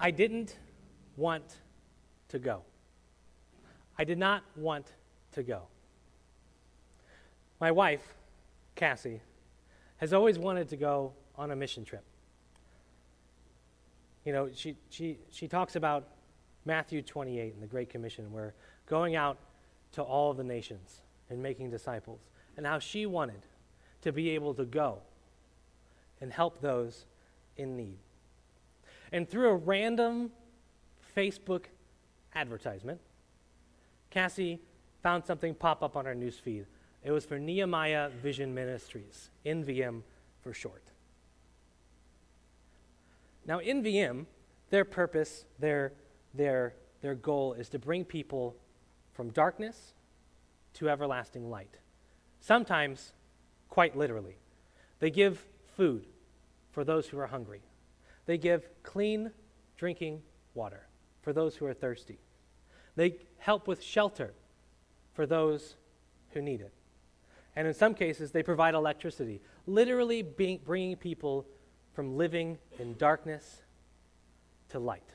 I didn't want to go. I did not want to go. My wife, Cassie, has always wanted to go on a mission trip. You know, she, she, she talks about Matthew 28 and the Great Commission, where going out to all the nations and making disciples, and how she wanted to be able to go and help those in need. And through a random Facebook advertisement, Cassie found something pop up on our newsfeed. It was for Nehemiah Vision Ministries, NVM for short. Now, NVM, their purpose, their, their, their goal is to bring people from darkness to everlasting light. Sometimes, quite literally. They give food for those who are hungry, they give clean drinking water for those who are thirsty, they help with shelter for those who need it. And in some cases, they provide electricity, literally bringing people from living in darkness to light.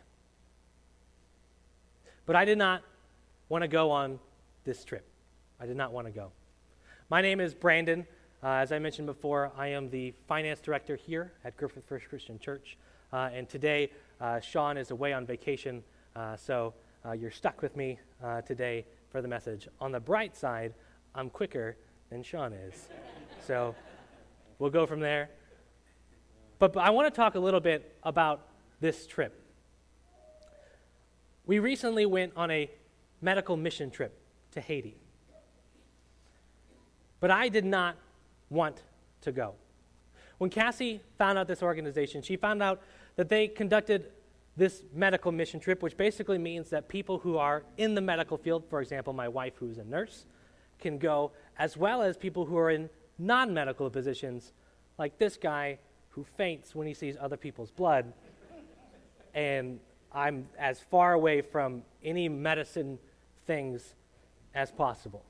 But I did not want to go on this trip. I did not want to go. My name is Brandon. Uh, as I mentioned before, I am the finance director here at Griffith First Christian Church. Uh, and today, uh, Sean is away on vacation, uh, so uh, you're stuck with me uh, today for the message. On the bright side, I'm quicker than Sean is. so we'll go from there. But, but I want to talk a little bit about this trip. We recently went on a medical mission trip to Haiti. But I did not want to go. When Cassie found out this organization, she found out that they conducted this medical mission trip, which basically means that people who are in the medical field, for example, my wife, who's a nurse, can go, as well as people who are in non medical positions, like this guy who faints when he sees other people's blood. And I'm as far away from any medicine things as possible.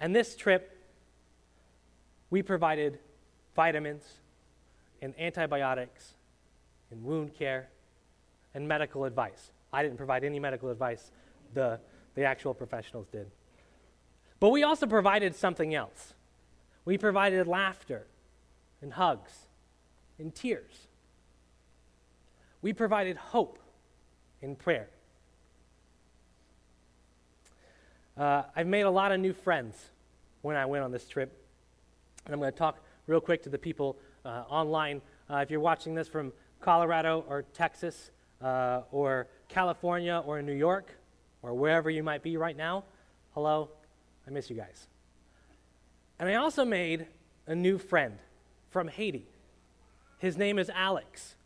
And this trip, we provided vitamins and antibiotics and wound care and medical advice. I didn't provide any medical advice, the, the actual professionals did. But we also provided something else. We provided laughter and hugs and tears. We provided hope in prayer. Uh, I've made a lot of new friends when I went on this trip. And I'm going to talk real quick to the people uh, online. Uh, if you're watching this from Colorado or Texas uh, or California or New York or wherever you might be right now, hello, I miss you guys. And I also made a new friend from Haiti. His name is Alex.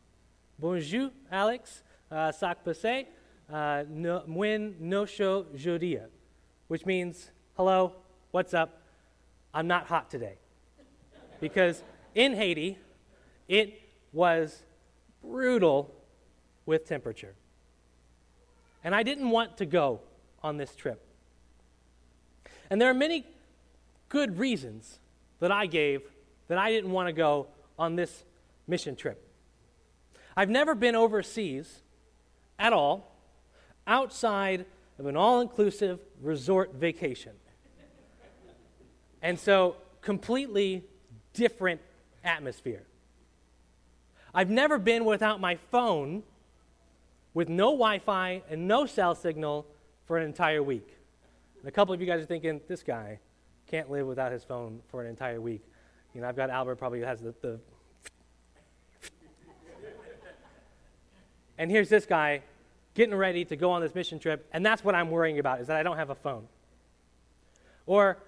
Bonjour, Alex. Uh, sac passe. Uh, no show jodia, which means, hello, what's up? I'm not hot today. Because in Haiti, it was brutal with temperature. And I didn't want to go on this trip. And there are many good reasons that I gave that I didn't want to go on this mission trip. I've never been overseas at all outside of an all inclusive resort vacation. And so, completely different atmosphere. I've never been without my phone with no Wi Fi and no cell signal for an entire week. And a couple of you guys are thinking, this guy can't live without his phone for an entire week. You know, I've got Albert probably has the, the and here's this guy getting ready to go on this mission trip, and that's what I'm worrying about is that I don't have a phone. Or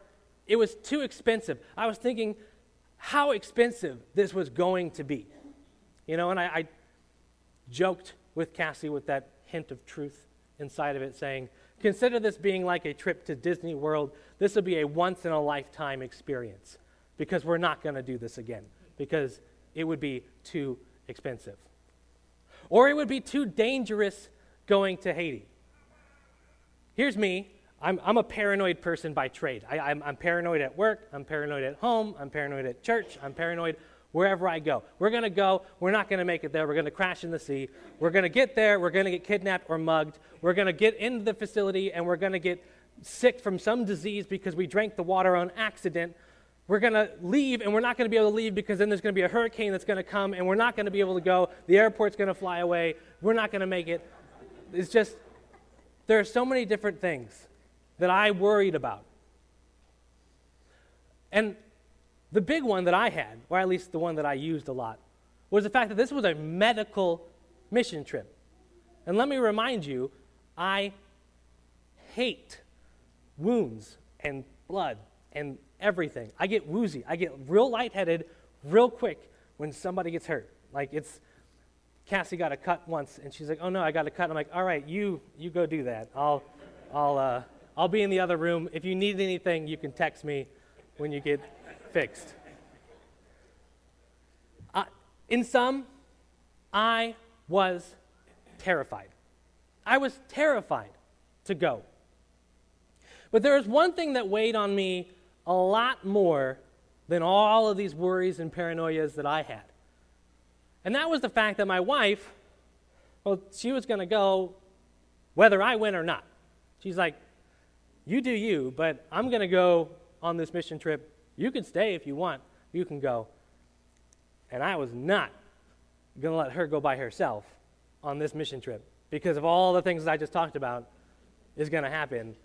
it was too expensive. I was thinking how expensive this was going to be. You know, and I, I joked with Cassie with that hint of truth inside of it, saying, Consider this being like a trip to Disney World. This will be a once in a lifetime experience because we're not going to do this again because it would be too expensive. Or it would be too dangerous going to Haiti. Here's me. I'm, I'm a paranoid person by trade. I, I'm, I'm paranoid at work. I'm paranoid at home. I'm paranoid at church. I'm paranoid wherever I go. We're going to go. We're not going to make it there. We're going to crash in the sea. We're going to get there. We're going to get kidnapped or mugged. We're going to get into the facility and we're going to get sick from some disease because we drank the water on accident. We're going to leave and we're not going to be able to leave because then there's going to be a hurricane that's going to come and we're not going to be able to go. The airport's going to fly away. We're not going to make it. It's just, there are so many different things that I worried about. And the big one that I had, or at least the one that I used a lot, was the fact that this was a medical mission trip. And let me remind you, I hate wounds and blood and everything. I get woozy. I get real lightheaded real quick when somebody gets hurt. Like it's Cassie got a cut once and she's like, "Oh no, I got a cut." I'm like, "All right, you you go do that. I'll I'll uh, I'll be in the other room. If you need anything, you can text me when you get fixed. In sum, I was terrified. I was terrified to go. But there was one thing that weighed on me a lot more than all of these worries and paranoias that I had. And that was the fact that my wife, well, she was going to go whether I went or not. She's like, You do you, but I'm going to go on this mission trip you can stay if you want, you can go. And I was not going to let her go by herself on this mission trip because of all the things I just talked about is going to happen.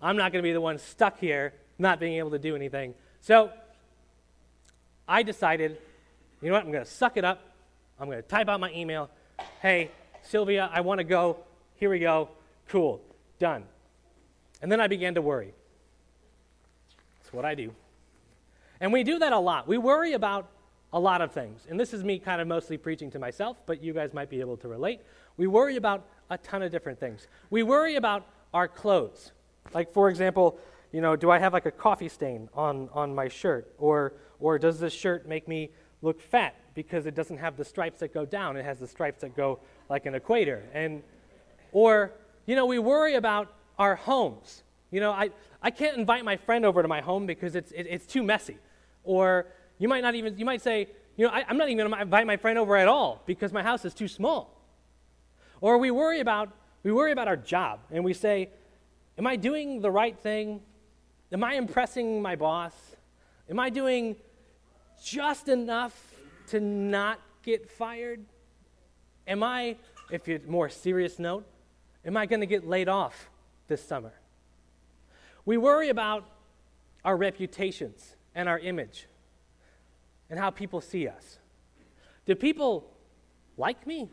I'm not going to be the one stuck here not being able to do anything. So I decided, you know what, I'm going to suck it up. I'm going to type out my email. Hey, Sylvia, I want to go. Here we go. Cool. Done. And then I began to worry. That's what I do. And we do that a lot. We worry about a lot of things. And this is me kind of mostly preaching to myself, but you guys might be able to relate. We worry about a ton of different things. We worry about our clothes. Like, for example, you know, do I have like a coffee stain on, on my shirt? Or, or does this shirt make me look fat because it doesn't have the stripes that go down? It has the stripes that go like an equator. And, or, you know, we worry about our homes. You know, I, I can't invite my friend over to my home because it's, it, it's too messy. Or you might not even, you might say, you know, I, am not even going to invite my friend over at all because my house is too small. Or we worry about, we worry about our job and we say, am I doing the right thing? Am I impressing my boss? Am I doing just enough to not get fired? Am I, if you more serious note, am I going to get laid off this summer? We worry about our reputations and our image and how people see us. Do people like me?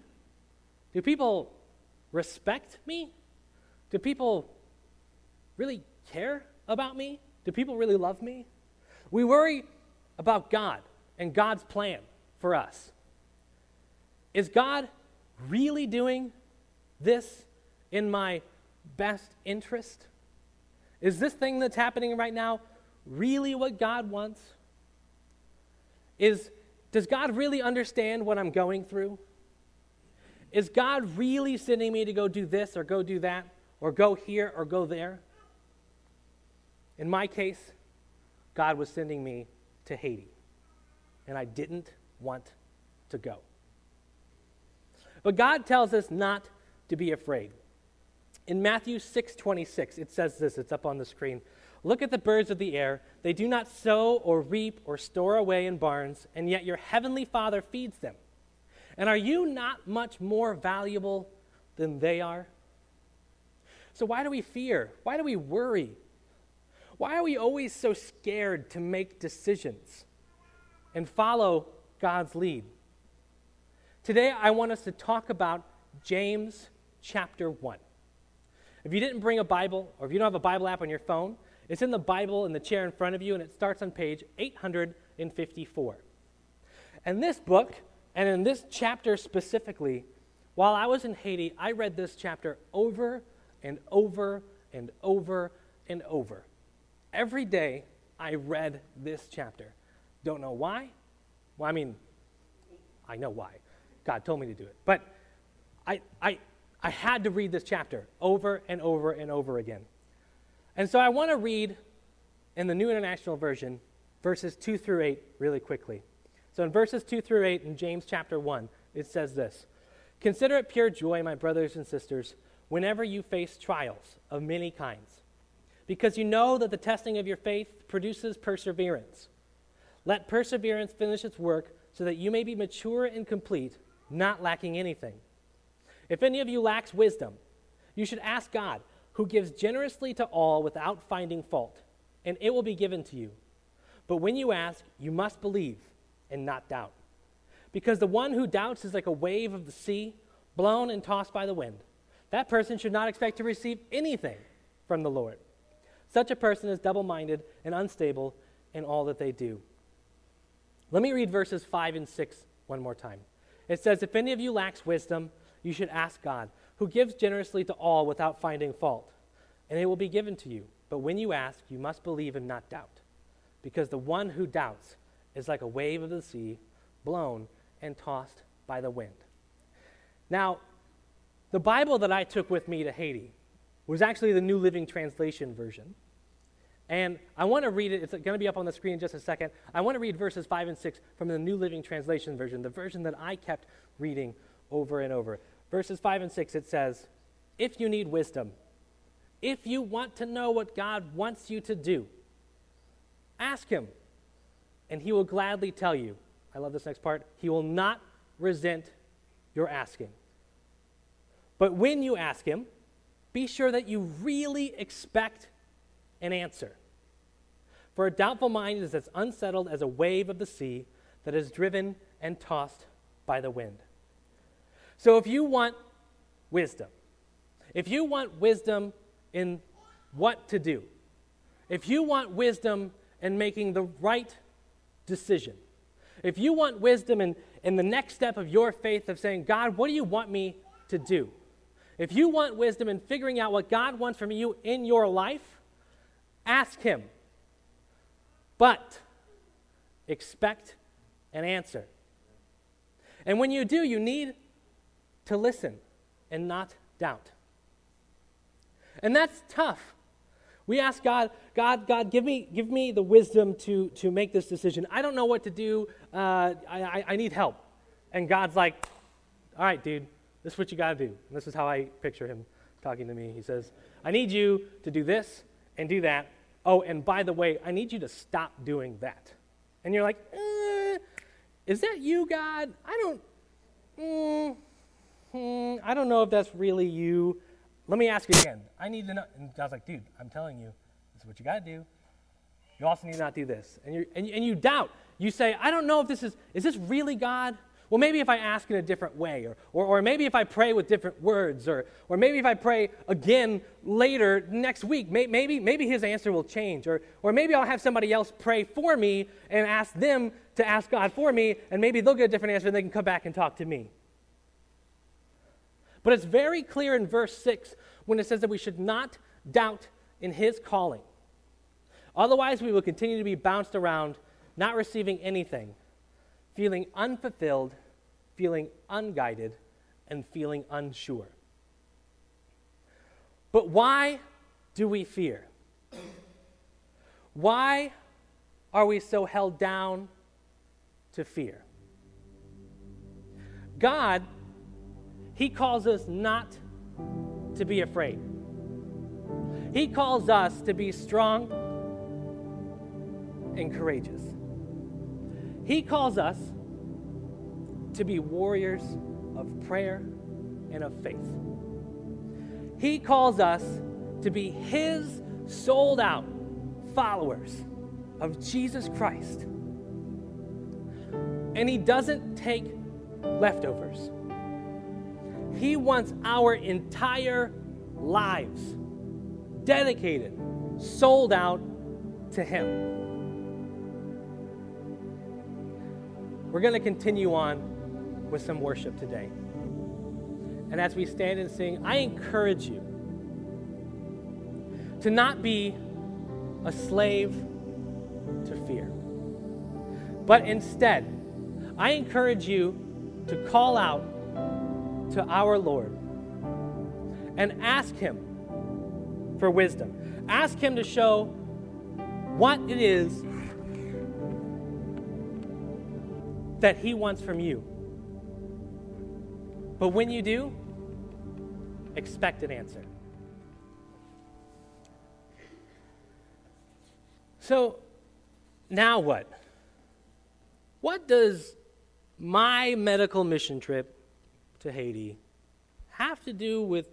Do people respect me? Do people really care about me? Do people really love me? We worry about God and God's plan for us. Is God really doing this in my best interest? Is this thing that's happening right now really what God wants? Is does God really understand what I'm going through? Is God really sending me to go do this or go do that or go here or go there? In my case, God was sending me to Haiti, and I didn't want to go. But God tells us not to be afraid. In Matthew 6:26, it says this, it's up on the screen. Look at the birds of the air. They do not sow or reap or store away in barns, and yet your heavenly Father feeds them. And are you not much more valuable than they are? So, why do we fear? Why do we worry? Why are we always so scared to make decisions and follow God's lead? Today, I want us to talk about James chapter 1. If you didn't bring a Bible, or if you don't have a Bible app on your phone, it's in the Bible in the chair in front of you, and it starts on page 854. And this book, and in this chapter specifically, while I was in Haiti, I read this chapter over and over and over and over. Every day, I read this chapter. Don't know why? Well, I mean, I know why. God told me to do it. But I, I, I had to read this chapter over and over and over again. And so I want to read in the New International Version verses 2 through 8 really quickly. So in verses 2 through 8 in James chapter 1, it says this Consider it pure joy, my brothers and sisters, whenever you face trials of many kinds, because you know that the testing of your faith produces perseverance. Let perseverance finish its work so that you may be mature and complete, not lacking anything. If any of you lacks wisdom, you should ask God, who gives generously to all without finding fault, and it will be given to you. But when you ask, you must believe and not doubt. Because the one who doubts is like a wave of the sea, blown and tossed by the wind. That person should not expect to receive anything from the Lord. Such a person is double minded and unstable in all that they do. Let me read verses 5 and 6 one more time. It says, If any of you lacks wisdom, you should ask God, who gives generously to all without finding fault, and it will be given to you. But when you ask, you must believe and not doubt, because the one who doubts is like a wave of the sea, blown and tossed by the wind. Now, the Bible that I took with me to Haiti was actually the New Living Translation version. And I want to read it. It's going to be up on the screen in just a second. I want to read verses 5 and 6 from the New Living Translation version, the version that I kept reading over and over. Verses 5 and 6, it says, If you need wisdom, if you want to know what God wants you to do, ask Him, and He will gladly tell you. I love this next part. He will not resent your asking. But when you ask Him, be sure that you really expect an answer. For a doubtful mind is as unsettled as a wave of the sea that is driven and tossed by the wind. So if you want wisdom, if you want wisdom in what to do, if you want wisdom in making the right decision, if you want wisdom in, in the next step of your faith of saying, God, what do you want me to do? If you want wisdom in figuring out what God wants from you in your life, Ask Him. But expect an answer. And when you do, you need to listen and not doubt. And that's tough. We ask God, God, God, give me, give me the wisdom to, to make this decision. I don't know what to do. Uh, I, I, need help. And God's like, all right, dude, this is what you got to do. And this is how I picture him talking to me. He says, I need you to do this and do that oh, and by the way, I need you to stop doing that. And you're like, eh, is that you, God? I don't, mm, mm, I don't know if that's really you. Let me ask you again. I need to know. And God's like, dude, I'm telling you, this is what you got to do. You also need to not do this. And, you and, and you doubt. You say, I don't know if this is, is this really God? Well, maybe if I ask in a different way, or, or, or maybe if I pray with different words, or, or maybe if I pray again later next week, may, maybe, maybe his answer will change, or, or maybe I'll have somebody else pray for me and ask them to ask God for me, and maybe they'll get a different answer and they can come back and talk to me. But it's very clear in verse 6 when it says that we should not doubt in his calling. Otherwise, we will continue to be bounced around, not receiving anything feeling unfulfilled, feeling unguided, and feeling unsure. But why do we fear? Why are we so held down to fear? God, He calls us not to be afraid. He calls us to be strong and courageous. He calls us to be warriors of prayer and of faith. He calls us to be His sold out followers of Jesus Christ. And He doesn't take leftovers, He wants our entire lives dedicated, sold out to Him. We're going to continue on with some worship today. And as we stand and sing, I encourage you to not be a slave to fear, but instead, I encourage you to call out to our Lord and ask Him for wisdom. Ask Him to show what it is that He wants from you. But when you do, expect an answer. So, now what? What does my medical mission trip to Haiti have to do with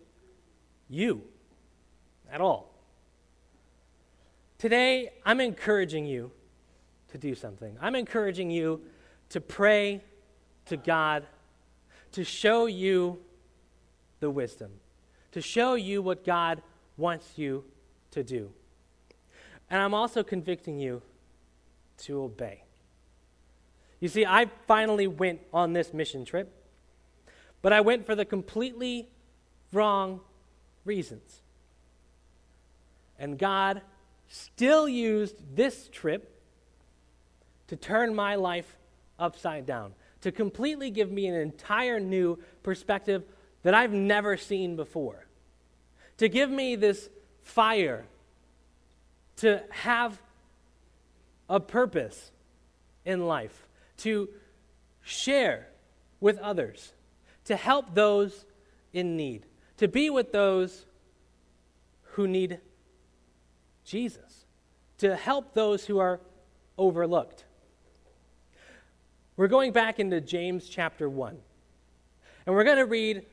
you at all? Today, I'm encouraging you to do something. I'm encouraging you to pray to God to show you the wisdom, to show you what God wants you to do. And I'm also convicting you to obey. You see, I finally went on this mission trip, but I went for the completely wrong reasons. And God still used this trip to turn my life upside down, to completely give me an entire new perspective that I've never seen before, to give me this fire, to have a purpose in life, to share with others, to help those in need, to be with those who need Jesus, to help those who are overlooked. We're going back into James chapter 1, and we're going to read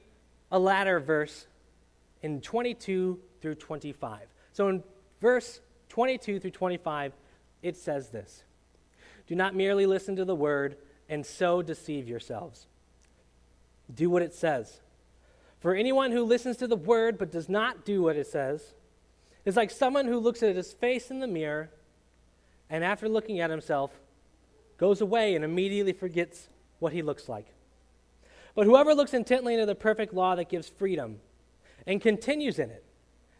a latter verse in 22 through 25. So in verse 22 through 25, it says this Do not merely listen to the word and so deceive yourselves. Do what it says. For anyone who listens to the word but does not do what it says is like someone who looks at his face in the mirror and after looking at himself goes away and immediately forgets what he looks like. But whoever looks intently into the perfect law that gives freedom and continues in it,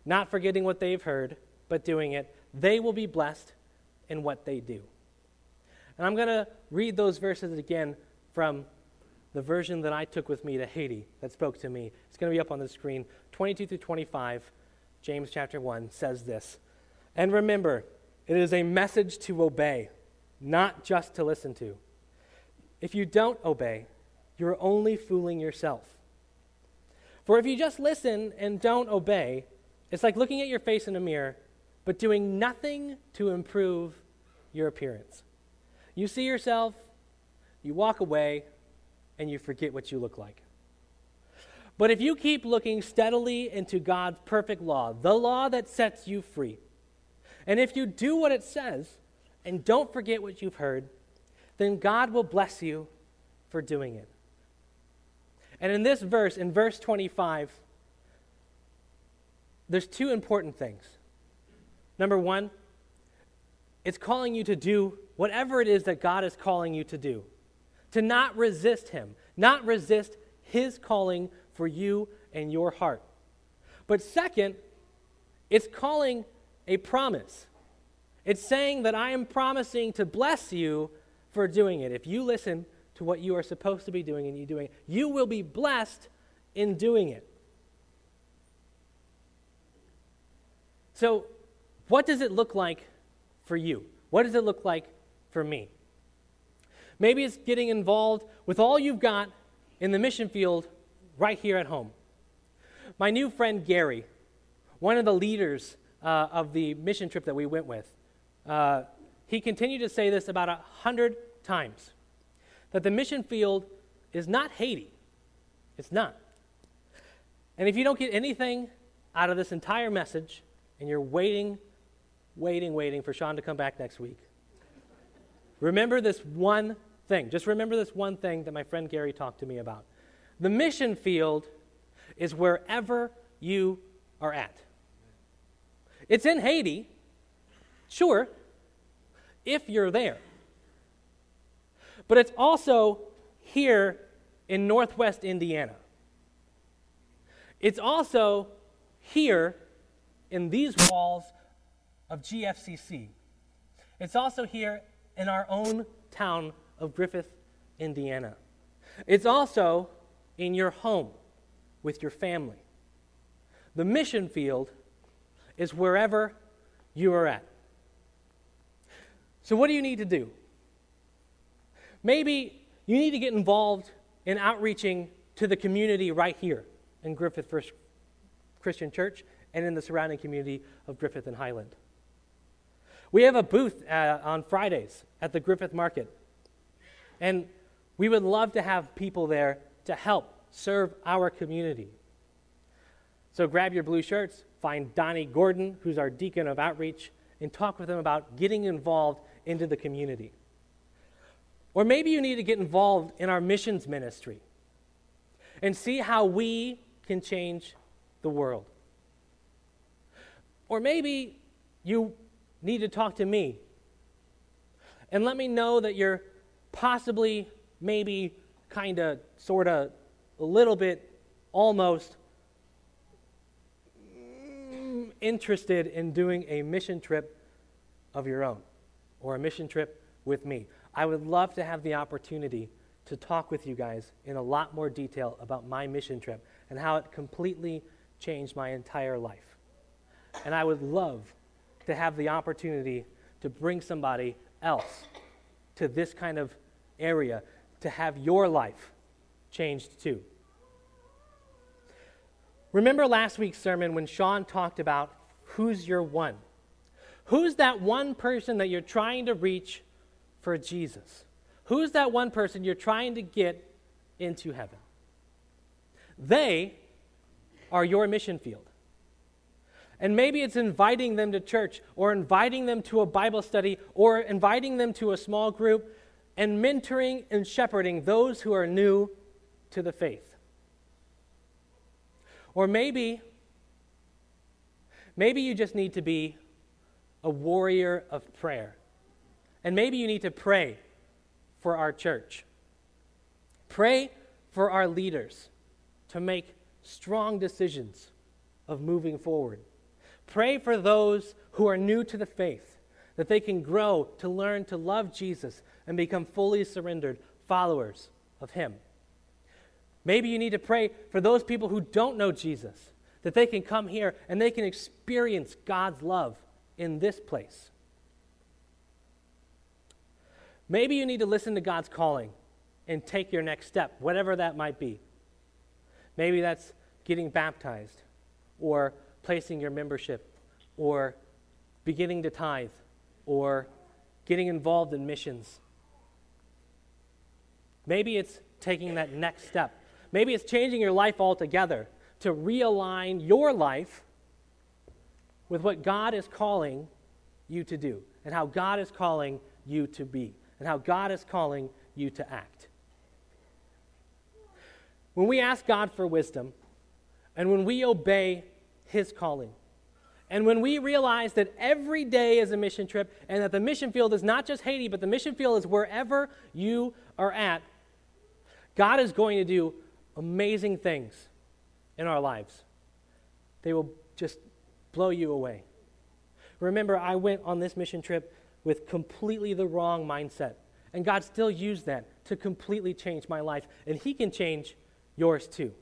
not forgetting what they've heard, but doing it, they will be blessed in what they do. And I'm going to read those verses again from the version that I took with me to Haiti that spoke to me. It's going to be up on the screen. 22 through 25, James chapter 1 says this. And remember, it is a message to obey, not just to listen to. If you don't obey, you're only fooling yourself. For if you just listen and don't obey, it's like looking at your face in a mirror, but doing nothing to improve your appearance. You see yourself, you walk away, and you forget what you look like. But if you keep looking steadily into God's perfect law, the law that sets you free, and if you do what it says and don't forget what you've heard, then God will bless you for doing it. And in this verse, in verse 25, there's two important things. Number one, it's calling you to do whatever it is that God is calling you to do, to not resist Him, not resist His calling for you and your heart. But second, it's calling a promise. It's saying that I am promising to bless you for doing it. If you listen to what you are supposed to be doing and you doing it, you will be blessed in doing it. So, what does it look like for you? What does it look like for me? Maybe it's getting involved with all you've got in the mission field right here at home. My new friend Gary, one of the leaders uh, of the mission trip that we went with, uh, he continued to say this about a hundred times that the mission field is not Haiti. It's not. And if you don't get anything out of this entire message and you're waiting, waiting, waiting for Sean to come back next week, remember this one thing. Just remember this one thing that my friend Gary talked to me about. The mission field is wherever you are at. It's in Haiti, sure, if you're there. But it's also here in northwest Indiana. It's also here in these walls of GFCC. It's also here in our own town of Griffith, Indiana. It's also in your home with your family. The mission field is wherever you are at. So, what do you need to do? Maybe you need to get involved in outreaching to the community right here in Griffith First Christian Church and in the surrounding community of Griffith and Highland. We have a booth uh, on Fridays at the Griffith Market, and we would love to have people there to help serve our community. So grab your blue shirts, find Donnie Gordon, who's our deacon of outreach, and talk with him about getting involved into the community. Or maybe you need to get involved in our missions ministry and see how we can change the world. Or maybe you need to talk to me and let me know that you're possibly, maybe, kind of, sort of, a little bit, almost mm, interested in doing a mission trip of your own or a mission trip with me. I would love to have the opportunity to talk with you guys in a lot more detail about my mission trip and how it completely changed my entire life. And I would love to have the opportunity to bring somebody else to this kind of area to have your life changed too. Remember last week's sermon when Sean talked about who's your one? Who's that one person that you're trying to reach for Jesus? Who's that one person you're trying to get into heaven? They are your mission field. And maybe it's inviting them to church or inviting them to a Bible study or inviting them to a small group and mentoring and shepherding those who are new to the faith. Or maybe maybe you just need to be a warrior of prayer. And maybe you need to pray for our church. Pray for our leaders to make strong decisions of moving forward. Pray for those who are new to the faith, that they can grow to learn to love Jesus and become fully surrendered followers of Him. Maybe you need to pray for those people who don't know Jesus, that they can come here and they can experience God's love in this place. Maybe you need to listen to God's calling and take your next step, whatever that might be. Maybe that's getting baptized or placing your membership or beginning to tithe or getting involved in missions. Maybe it's taking that next step. Maybe it's changing your life altogether to realign your life with what God is calling you to do and how God is calling you to be and how God is calling you to act. When we ask God for wisdom and when we obey His calling, and when we realize that every day is a mission trip and that the mission field is not just Haiti, but the mission field is wherever you are at, God is going to do amazing things in our lives. They will just blow you away. Remember, I went on this mission trip with completely the wrong mindset. And God still used that to completely change my life. And He can change yours too.